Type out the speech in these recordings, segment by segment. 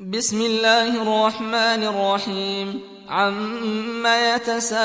بسم الله الرحمن الرحيم. عم يتساءلون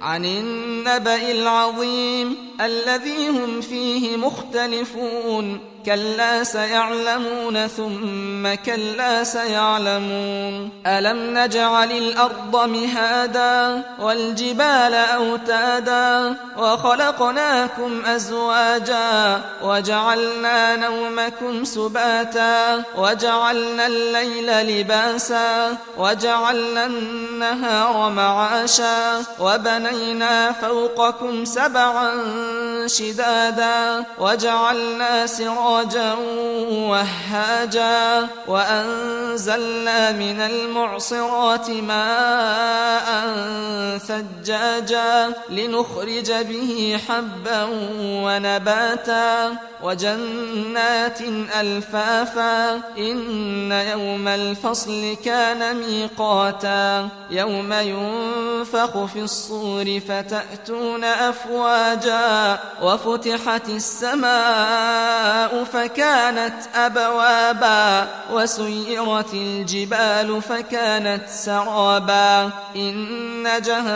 عن النبأ العظيم. الذي هم فيه مختلفون. كلا سيعلمون ثم كلا سيعلمون. ألم نجعل الأرض مهادا والجبال أوتادا وخلقناكم أزواجا وجعلنا نومكم سباتا وجعلنا الليل لباسا وجعلنا النهار معاشا وبنينا فوقكم سبعا شدادا وجعلنا سراجا وهاجا وأنزلنا من المعصرات ماء ثجاجا لنخرج به حبا ونباتا وجنات ألفافا إن يوم الفصل كان ميقاتا يوم ينفخ في الصور فتأتون أفواجا وفتحت السماء فكانت أبوابا وسيرت الجبال فكانت سرابا إن جهنم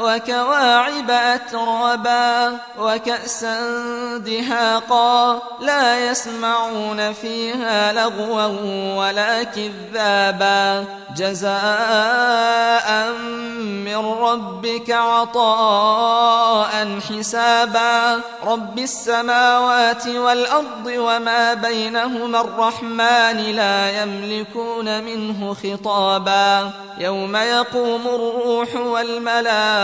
وكواعب أترابا وكأسا دهاقا لا يسمعون فيها لغوا ولا كذابا جزاء من ربك عطاء حسابا رب السماوات والأرض وما بينهما الرحمن لا يملكون منه خطابا يوم يقوم الروح والملائكة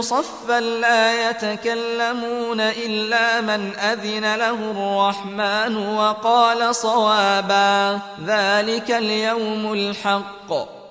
صفا لا يتكلمون إلا من أذن له الرحمن وقال صوابا ذلك اليوم الحق.